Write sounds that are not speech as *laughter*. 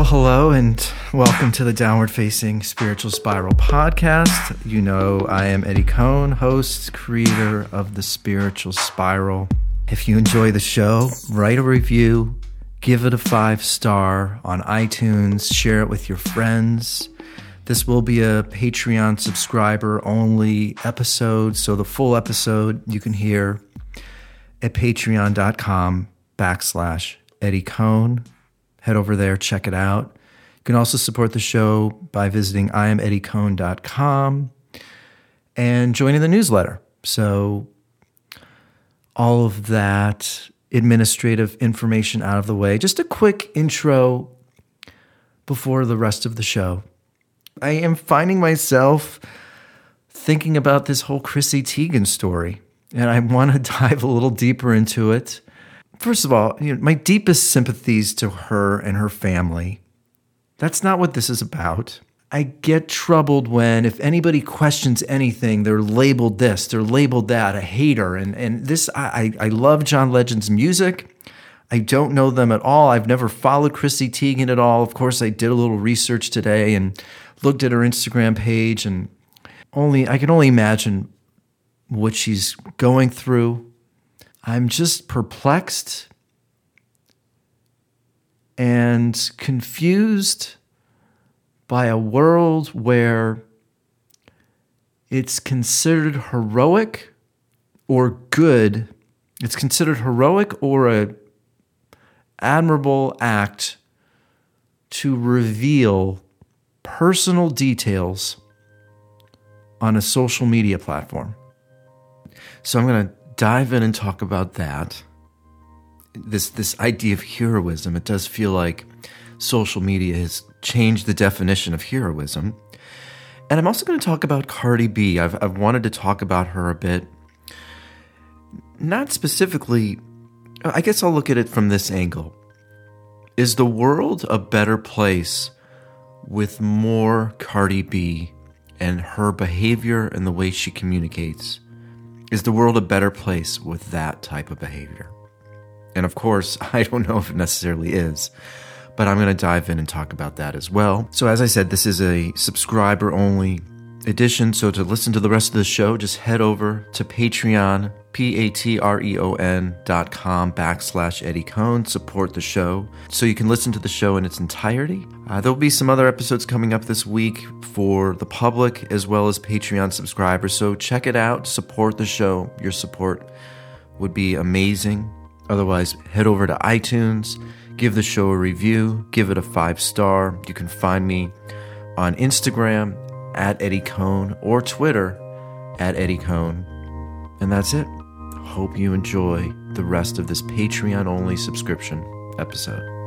hello, and welcome to the Downward Facing Spiritual Spiral podcast. You know, I am Eddie Cohn, host, creator of the Spiritual Spiral. If you enjoy the show, write a review, give it a five star on iTunes, share it with your friends. This will be a Patreon subscriber only episode, so the full episode you can hear at patreon.com backslash Eddie Cohn head over there, check it out. You can also support the show by visiting iameddiecohn.com and joining the newsletter. So, all of that administrative information out of the way. Just a quick intro before the rest of the show. I am finding myself thinking about this whole Chrissy Teigen story, and I want to *laughs* dive a little deeper into it first of all, you know, my deepest sympathies to her and her family. That's not what this is about. I get troubled when if anybody questions anything, they're labeled this, they're labeled that, a hater. And and this I, I love John Legend's music. I don't know them at all. I've never followed Chrissy Teigen at all. Of course, I did a little research today and looked at her Instagram page and only I can only imagine what she's going through I'm just perplexed and confused by a world where it's considered heroic or good. It's considered heroic or a admirable act to reveal personal details on a social media platform. So I'm going to dive in and talk about that. This this idea of heroism, it does feel like social media has changed the definition of heroism. And I'm also going to talk about Cardi B. I've, I've wanted to talk about her a bit. Not specifically, I guess I'll look at it from this angle. Is the world a better place with more Cardi B and her behavior and the way she communicates? Is the world a better place with that type of behavior? And of course, *laughs* I don't know if it necessarily is, but I'm going to dive in and talk about that as well. So, as I said, this is a subscriber only edition. So, to listen to the rest of the show, just head over to Patreon P-A-T-R-E-O-N dot com backslash Eddie Cohn. Support the show so you can listen to the show in its entirety. Uh, there'll be some other episodes coming up this week for the public as well as Patreon subscribers. So check it out. Support the show. Your support would be amazing. Otherwise, head over to iTunes, give the show a review, give it a five star. You can find me on Instagram at Eddie Cohn or Twitter at Eddie Cohn. And that's it hope you enjoy the rest of this Patreon only subscription episode.